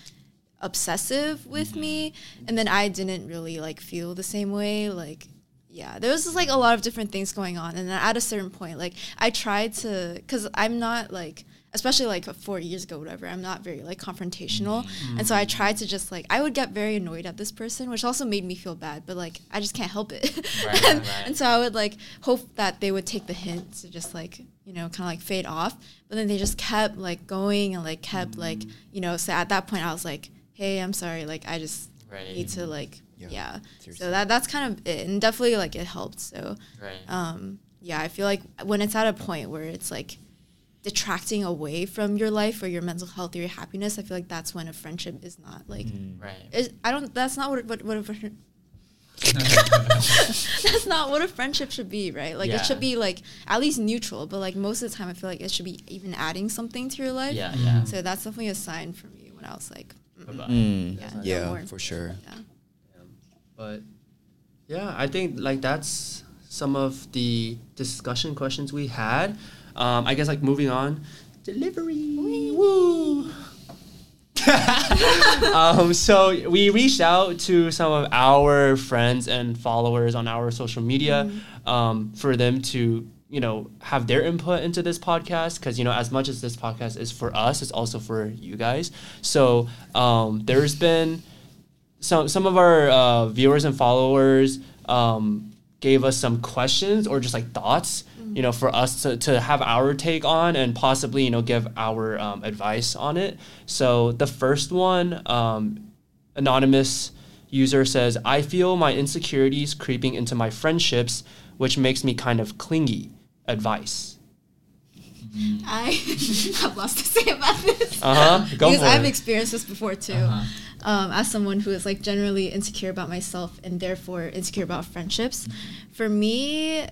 obsessive with mm-hmm. me, and then I didn't really like feel the same way, like. Yeah, there was just like a lot of different things going on, and then at a certain point, like I tried to, cause I'm not like, especially like four years ago, whatever. I'm not very like confrontational, mm-hmm. and so I tried to just like I would get very annoyed at this person, which also made me feel bad, but like I just can't help it, Right, and, right, right. and so I would like hope that they would take the hint to just like you know kind of like fade off, but then they just kept like going and like kept like mm-hmm. you know. So at that point, I was like, hey, I'm sorry, like I just need to like Yeah, yeah. So that that's kind of it, and definitely like it helped. So Right. um, yeah, I feel like when it's at a point where it's like detracting away from your life or your mental health or your happiness, I feel like that's when a friendship is not like. right. Is, I don't. That's not what what what. A, friend- that's not what a friendship should be, right? Like Yeah. it should be like at least neutral, but like most of the time, I feel like it should be even adding something to your life. yeah, yeah. So that's definitely a sign for me when I was like. Mm, Yeah, no for sure. yeah. But yeah, I think like that's some of the discussion questions we had. Um, I guess like moving on, delivery. Woo. um, so we reached out to some of our friends and followers on our social media um, for them to you know have their input into this podcast because you know as much as this podcast is for us it's also for you guys so um, there's been some some of our uh, viewers and followers um, gave us some questions or just like thoughts you know for us to, to have our take on and possibly you know give our um, advice on it so the first one um, anonymous user says i feel my insecurities creeping into my friendships which makes me kind of clingy advice I have lots to say about this. uh-huh go because for I've it experienced this before too. Uh-huh. Um, as someone who is like generally insecure about myself and therefore insecure about friendships. For me,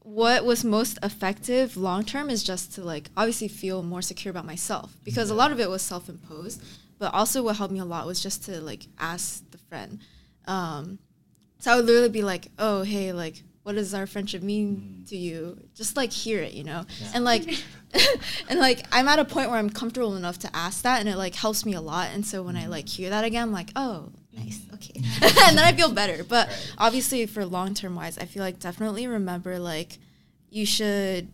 what was most effective long term is just to like obviously feel more secure about myself because a lot of it was self imposed, but also what helped me a lot was just to like ask the friend. Um, so I would literally be like, "Oh, hey, like, what does our friendship mean mm. to you?" Just like hear it, you know, and like, and like I'm at a point where I'm comfortable enough to ask that, and it like helps me a lot. And so when I like hear that again, I'm like, "Oh, nice, mm. okay," and then I feel better. But Right. obviously, for long term wise, I feel like definitely remember like you should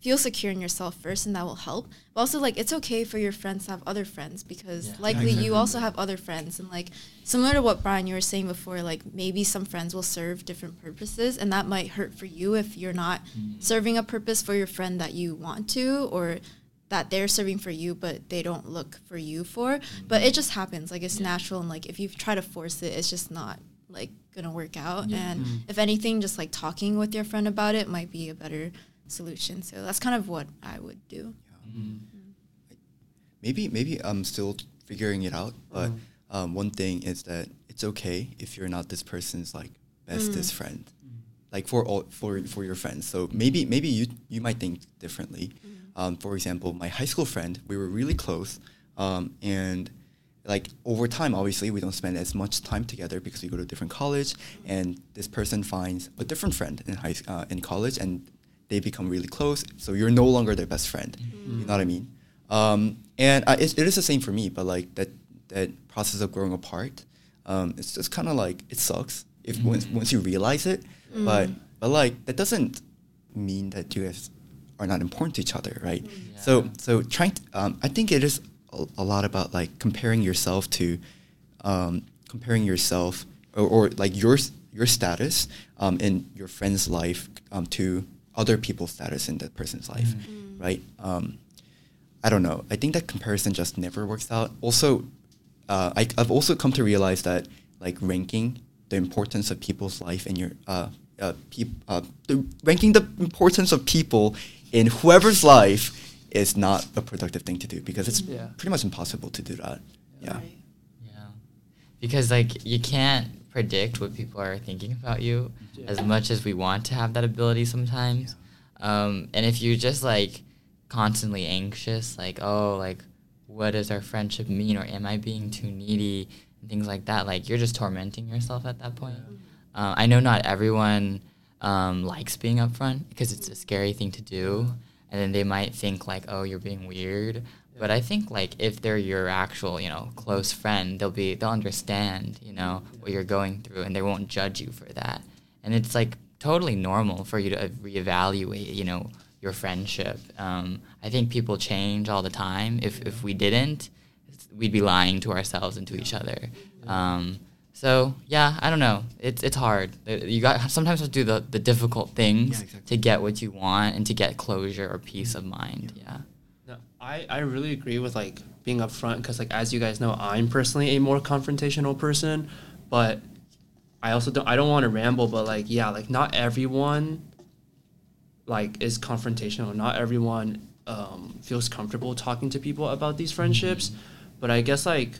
feel secure in yourself first and that will help. But also like it's okay for your friends to have other friends because Yeah. likely exactly. you also have other friends and like similar to what brian you were saying before like maybe some friends will serve different purposes and that might hurt for you if you're not mm. serving a purpose for your friend that you want to or that they're serving for you but they don't look for you for. But it mm. just happens like it's natural and like if you try to force it it's just not like gonna work out. Yeah. and mm. if anything just like talking with your friend about it might be a better solution so that's kind of what i would do Mhm. maybe maybe I'm still figuring it out, but Mhm. um, one thing is that it's okay if you're not this person's like bestest friend, like for all for for your friends. So maybe maybe you you might think differently. Um, for example, my high school friend, we were really close, um, and like over time, obviously, we don't spend as much time together because we go to a different college, and this person finds a different friend in high uh, in college, and they become really close. So you're no longer their best friend. You know what I mean? Um, and uh, it, it is the same for me, but like that that process of growing apart, um, it's just kind of like it sucks if once, once you realize it, but but like that doesn't mean that you guys are not important to each other, right? So Yeah. so trying, to, um, I think it is a, a lot about like comparing yourself to, um, comparing yourself or, or like your your status um, in your friend's life um, to other people's status in that person's life, Mm. right? Um, I don't know. I think that comparison just never works out. Also, uh, I, I've also come to realize that like ranking the importance of people's life in your uh, uh, peop, uh, the, ranking the importance of people in whoever's life is not a productive thing to do because it's Yeah. pretty much impossible to do that. Yeah. Right. Yeah. Because like you can't predict what people are thinking about you as much as we want to have that ability sometimes. Um, and if you're just like constantly anxious, like, oh, like what does our friendship mean? Or am I being too needy? And things like that, like you're just tormenting yourself at that point. Uh, I know not everyone um, likes being upfront because it's a scary thing to do, and then they might think like, "Oh, you're being weird." But I think like if they're your actual, you know, close friend, they'll be they'll understand, you know, what you're going through, and they won't judge you for that. And it's like totally normal for you to reevaluate, you know, your friendship. Um, I think people change all the time. If if we didn't, we'd be lying to ourselves and to each other. Um, so yeah, I don't know. It's it's hard. Uh, You got sometimes have to do the, the difficult things Yeah, exactly. to get what you want and to get closure or peace of mind. Yeah. No, I, I really agree with like being upfront because like as you guys know I'm personally a more confrontational person, but I also don't I don't want to ramble but like yeah like not everyone like is confrontational. Not everyone um, feels comfortable talking to people about these friendships. But I guess like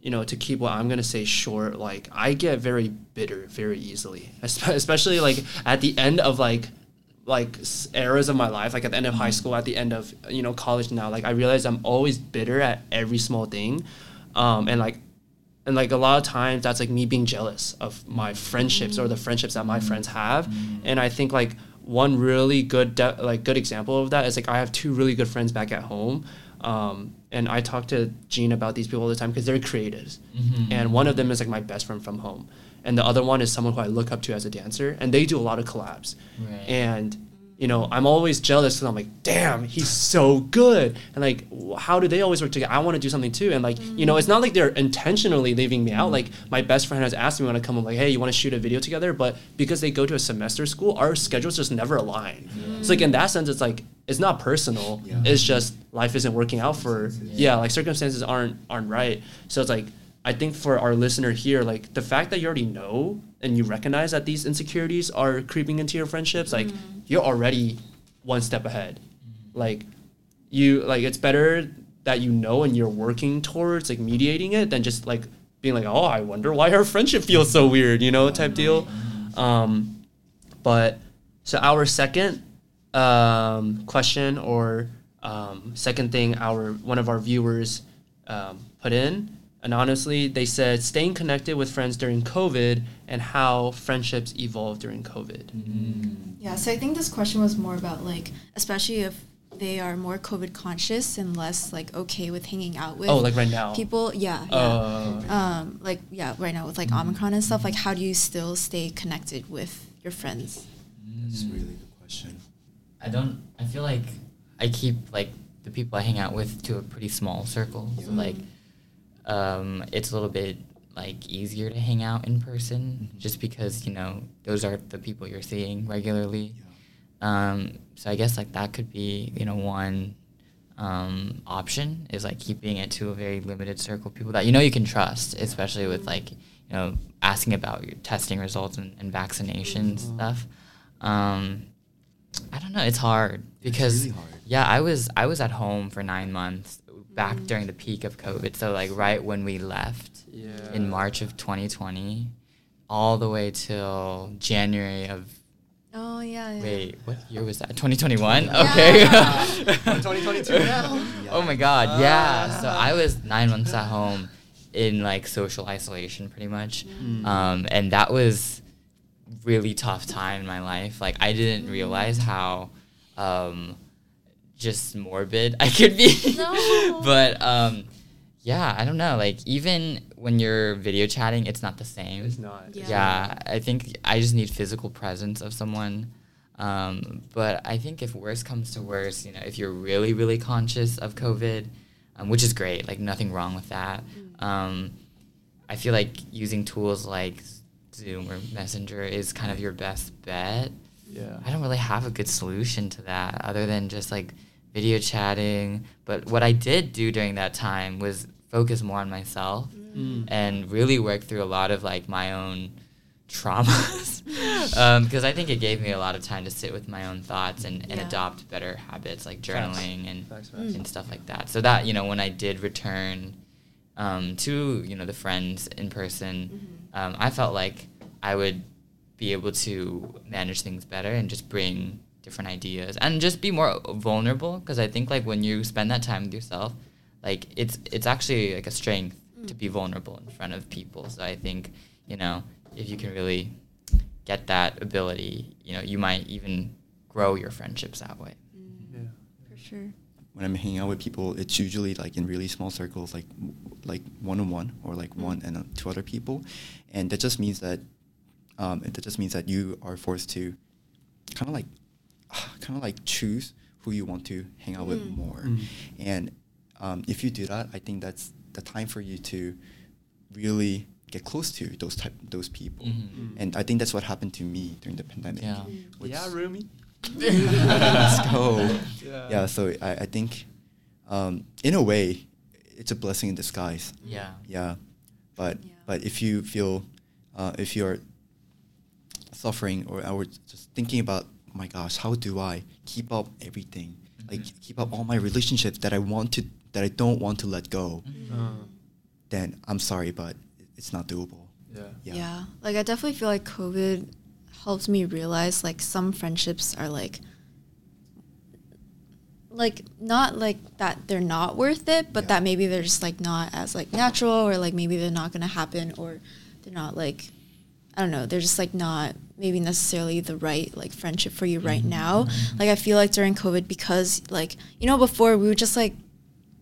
you know to keep what I'm gonna say short like I get very bitter very easily especially like at the end of like like eras of my life like at the end of high school at the end of you know college now like i realize i'm always bitter at every small thing. Um, and like and like a lot of times that's like me being jealous of my friendships or the friendships that my friends have. And i think like one really good de- like good example of that is like i have two really good friends back at home. Um, and i talk to Jean about these people all the time because they're creatives. Mhm. and one of them is like my best friend from home and the other one is someone who i look up to as a dancer and they do a lot of collabs. Right. and you know i'm always jealous because i'm like damn he's so good. And like how do they always work together i want to do something too. And like you know it's not like they're intentionally leaving me out. Like my best friend has asked me when i come I'm like hey you want to shoot a video together? But because they go to a semester school our schedules just never align. So like in that sense it's like it's not personal. Yeah. it's just life isn't working out for yeah like circumstances aren't aren't right. So it's like I think for our listener here, like the fact that you already know and you recognize that these insecurities are creeping into your friendships, like you're already one step ahead. Like you like it's better that you know and you're working towards like mediating it than just like being like oh i wonder why our friendship feels so weird you know type deal. Um, but so our second um, question or um, second thing our one of our viewers um, put in anonymously they said staying connected with friends during covid and how friendships evolved during covid Yeah, so I think this question was more about like, especially if they are more COVID conscious and less like okay with hanging out with. oh like right now people. Yeah, yeah. uh, um, like yeah, right now with like Omicron and stuff. Like, how do you still stay connected with your friends? That's a really good question. I don't. I feel like I keep like the people I hang out with to a pretty small circle. So Yeah. like, um, it's a little bit like easier to hang out in person, Mhm. just because you know those are the people you're seeing regularly. Yeah. Um, so I guess like that could be you know one um, option is like keeping it to a very limited circle of people that you know you can trust, especially with like you know asking about your testing results and, and vaccination Mhm. stuff. Um, I don't know. It's hard because really hard. yeah, I was I was at home for nine months back during the peak of COVID. So like right when we left yeah in March of 2020, all the way till January of Oh yeah. yeah. wait, what year was that? 2021. Yeah. Okay. 2022 now. Oh my God, yeah. So Ah. I was nine months at home in like social isolation, pretty much, Mm. um, and that was really tough time in my life. Like I didn't realize how um, just morbid I could be. No. but um, yeah, I don't know. Like even when you're video chatting, it's not the same. it's not Yeah. Yeah, I think I just need physical presence of someone. Um, but I think if worse comes to worse, you know, if you're really, really conscious of COVID, um, which is great, like nothing wrong with that. Um, I feel like using tools like Zoom or Messenger is kind of your best bet. yeah I don't really have a good solution to that other than just like video chatting. But what I did do during that time was focus more on myself Mm. and really work through a lot of like my own traumas because I think it gave me a lot of time to sit with my own thoughts and, and Yeah. adopt better habits like Facts. journaling and Facts, facts. and stuff like that. So that you know when I did return um, to you know the friends in person, um, I felt like I would be able to manage things better and just bring different ideas and just be more vulnerable because I think like when you spend that time with yourself, like it's it's actually like a strength to be vulnerable in front of people. So I think you know if you can really get that ability, you know you might even grow your friendships that way. yeah For sure. when I'm hanging out with people, it's usually like in really small circles, like like one on one or like one and uh, two other people, and that just means that um, that just means that you are forced to kind of like kind of like choose who you want to hang out with Mm. more, Mm. and um, if you do that, I think that's the time for you to really get close to those type those people, Mhm. and I think that's what happened to me during the pandemic. Yeah. which- yeah Rumi Let's go. Yeah. Yeah, so I, I think um, in a way it's a blessing in disguise. Yeah. Yeah. But Yeah. but if you feel uh, if you're suffering or or just thinking about my gosh, how do I keep up everything? Like Mhm. keep up all my relationships that I want to that I don't want to let go, Uh, then I'm sorry, but it's not doable. yeah Yeah. Yeah. Like I definitely feel like COVID helps me realize like some friendships are like like not like that they're not worth it, but Yeah. that maybe they're just like not as like natural or like maybe they're not gonna happen or they're not like I don't know, they're just like not maybe necessarily the right like friendship for you right Mhm. now. Like I feel like during COVID because like you know before we would just like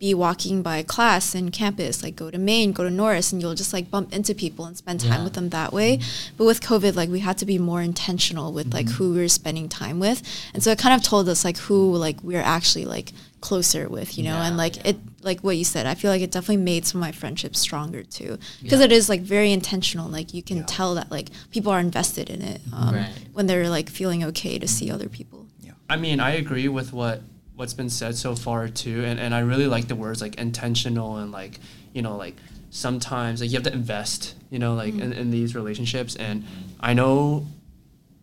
be walking by class and campus, like go to Main, go to Norris, and you'll just like bump into people and spend time Yeah. with them that way. But with COVID, like we had to be more intentional with like Mhm. who we were spending time with, and so it kind of told us like who like we're actually like closer with, you know, and like yeah. it like what you said. I feel like it definitely made some of my friendships stronger too, because Yeah. it is like very intentional. Like you can Yeah. tell that like people are invested in it um, Right. when they're like feeling okay to see other people. Yeah. I mean, I agree with what what's been said so far too, and, and I really like the words like intentional and like you know like sometimes like you have to invest, you know, like in, Mm. in these relationships, and I know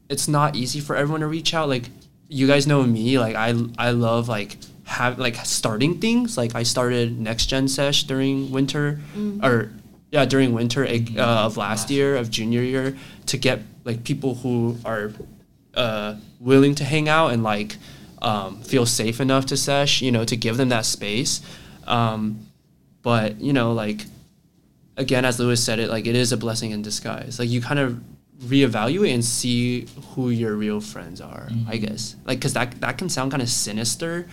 it's not easy for everyone to reach out. Like you guys know me, like I I love like have like starting things. Like I started next gen sesh during winter, Mm. or yeah, during winter uh, Mhm. of last year of junior year to get like people who are uh, willing to hang out and like um, feel safe enough to sesh. You know, to give them that space. Um, but you know, like again, as Lewis said it, like it is a blessing in disguise. Like you kind of reevaluate and see who your real friends are. I Mhm. guess, like, cause that that can sound kind of sinister,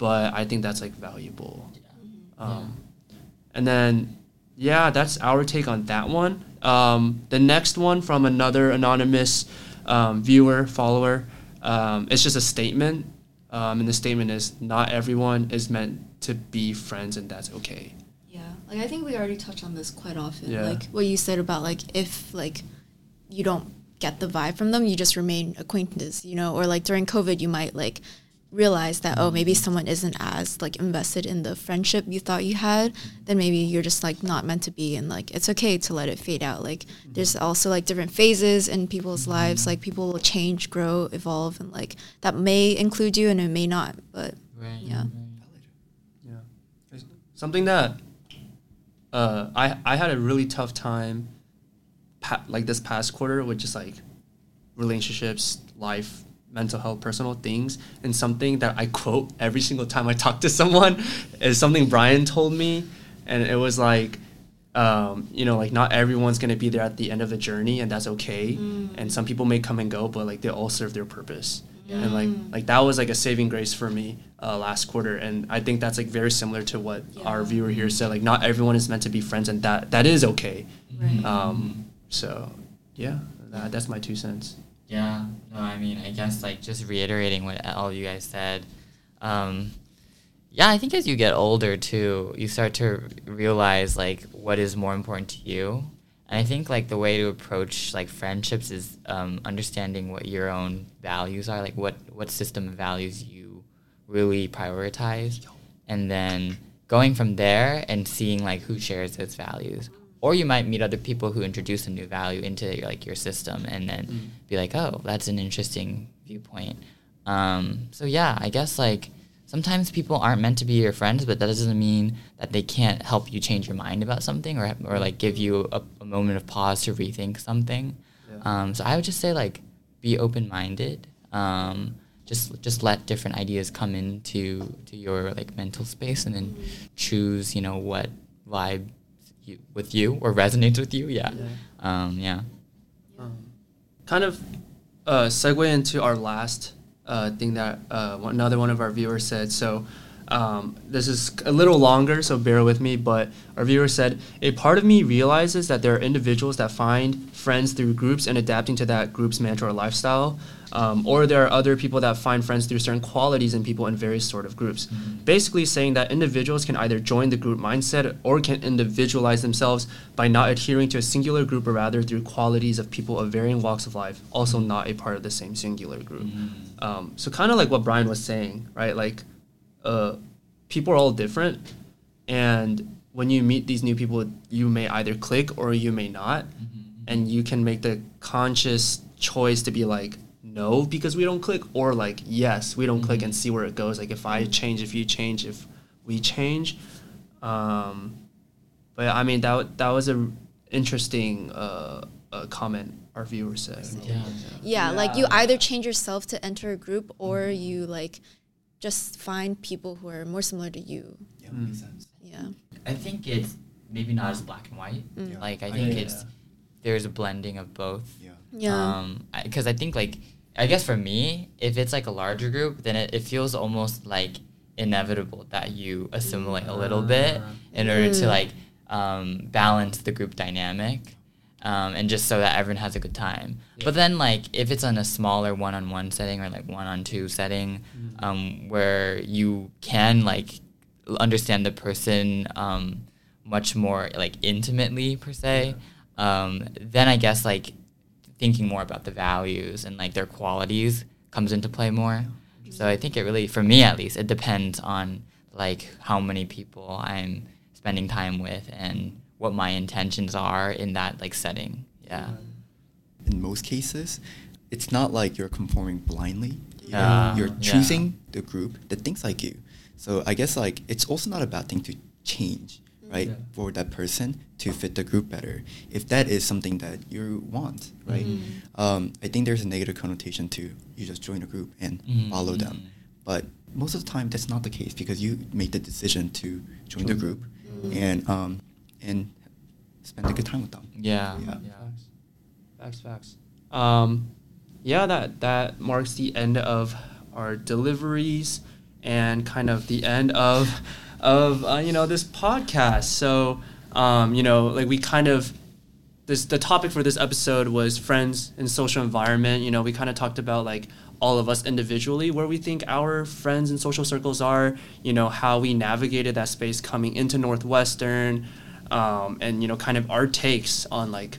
but I think that's like valuable. Um, And then, yeah, that's our take on that one. Um, the next one from another anonymous um, viewer, follower, um, it's just a statement. Um, and the statement is not everyone is meant to be friends, and that's okay. Yeah, like I think we already touched on this quite often. Yeah. Like what you said about like if like you don't get the vibe from them, you just remain acquaintances, you know, or like during COVID, you might like realize that oh maybe someone isn't as like invested in the friendship you thought you had then maybe you're just like not meant to be and like it's okay to let it fade out like there's also like different phases in people's lives like people will change grow evolve and like that may include you and it may not but Right. Yeah. Yeah. Something that uh, I I had a really tough time, pa- like this past quarter with just like relationships, life, mental health, personal things, and something that I quote every single time I talk to someone is something Brian told me, and it was like. Um, you know, like not everyone's gonna be there at the end of the journey, and that's okay. And some people may come and go, but like they all serve their purpose. And like like that was like a saving grace for me uh, last quarter, and I think that's like very similar to what our viewer here said. Like not everyone is meant to be friends, and that that is okay. Right. Um, so yeah, that, that's my two cents. Yeah, no, I mean, I guess like just reiterating what all of you guys said. Um, yeah, I think as you get older too, you start to realize like what is more important to you. And I think like the way to approach like friendships is um, understanding what your own values are, like what what system of values you really prioritize, and then going from there and seeing like who shares those values. Or you might meet other people who introduce a new value into like your system, and then be like, oh, that's an interesting viewpoint. Um, so yeah, I guess like sometimes people aren't meant to be your friends, but that doesn't mean that they can't help you change your mind about something or or like give you a, a moment of pause to rethink something. Yeah. Um, so I would just say like be open minded. Um, just just let different ideas come into to your like mental space, and then choose you know what vibe you, with you or resonates with you. Yeah. Yeah. Um, yeah. Um, kind of uh, segue into our last uh, thing that uh, another one of our viewers said. So um, this is a little longer, so bear with me. But our viewer said, a part of me realizes that there are individuals that find friends through groups and adapting to that group's mantra or lifestyle. Um, or there are other people that find friends through certain qualities in people in various sort of groups. Basically, saying that individuals can either join the group mindset or can individualize themselves by not adhering to a singular group, or rather through qualities of people of varying walks of life, also not a part of the same singular group. Um, so, kind of like what Brian was saying, right? Like, uh, people are all different, and when you meet these new people, you may either click or you may not, and you can make the conscious choice to be like, no, because we don't click, or like, yes, we don't click, and see where it goes. Like, if I change, if you change, if we change. Um, but I mean, that that was a interesting uh, uh, comment our viewer said. Yeah. yeah, like you either change yourself to enter a group or you like just find people who are more similar to you Yeah, makes sense. yeah I think it's maybe not as black and white. Mm. Yeah. Like I I think agree. it's there's a blending of both. Yeah. yeah Um, because I, think like I guess for me, if it's like a larger group, then it, it feels almost like inevitable that you assimilate a little bit in order to Mm. like um, balance the group dynamic. Um, and just so that everyone has a good time. But then, like, if it's on a smaller one-on-one setting or like one-on-two setting, um, where you can like understand the person um, much more like intimately per se, um, then I guess like thinking more about the values and like their qualities comes into play more. So I think it really, for me at least, it depends on like how many people I'm spending time with and what my intentions are in that like setting. Yeah. in most cases, it's not like you're conforming blindly. You're, Yeah, you're yeah. choosing the group that thinks like you. So I guess like it's also not a bad thing to change, right, Yeah. for that person to fit the group better. If that is something that you want, right? Mhm. Um, I think there's a negative connotation to you just join a group and Mhm. follow them, but most of the time that's not the case because you make the decision to join the Join. group Mhm. and um, and spend a good time with them. Yeah. Yeah. Facts. Facts, facts. Um, yeah, that that marks the end of our deliveries and kind of the end of of uh, you know this podcast. So um, you know, like we kind of this the topic for this episode was friends and social environment. You know, we kind of talked about like all of us individually where we think our friends and social circles are. You know, how we navigated that space coming into Northwestern, um, and you know, kind of our takes on like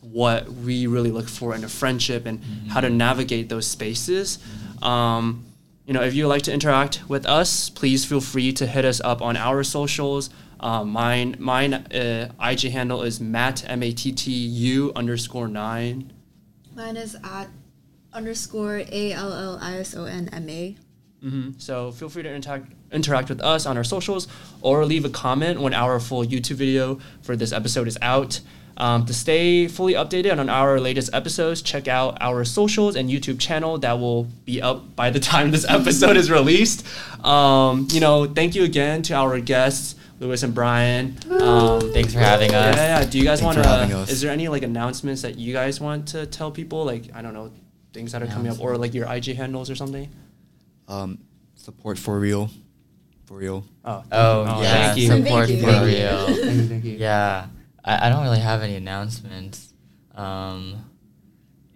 what we really look for in a friendship and how to navigate those spaces. Um, you know, if you'd like to interact with us, please feel free to hit us up on our socials. Um, mine, mine uh, IG handle is Matt M A T T U underscore nine. Mine is at underscore A L L I S O N M A. hmm So feel free to interact interact with us on our socials or leave a comment when our full YouTube video for this episode is out. Um, to stay fully updated on our latest episodes, check out our socials and YouTube channel that will be up by the time this episode is released. Um, you know, thank you again to our guests, Lewis and Brian. Um, Thanks for having us. yeah, yeah. Do you guys want to? Is there any like announcements that you guys want to tell people? Like I don't know, things that are coming up, or like your IG handles or something. Um, support for real, for real. Oh, Oh, yeah. Thank you. Thank you. for you. real. Thank you, thank you. Yeah. I, I don't really have any announcements. Um,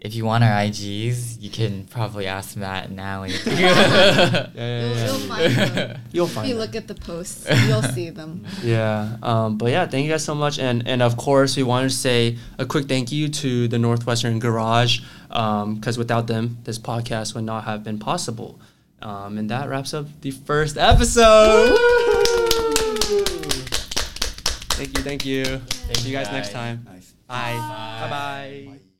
if you want our IGs, you can probably ask Matt and Allie. yeah, yeah, You'll, yeah. you'll find them. You'll If you them. look at the posts, you'll see them. Yeah. Um, but yeah, thank you guys so much. And and of course, we wanted to say a quick thank you to the Northwestern Garage, because without them, this podcast would not have been possible. Um, and that wraps up the first episode. Thank you, thank you. See you guys next time. Nice. Bye. Bye. Bye bye. Bye.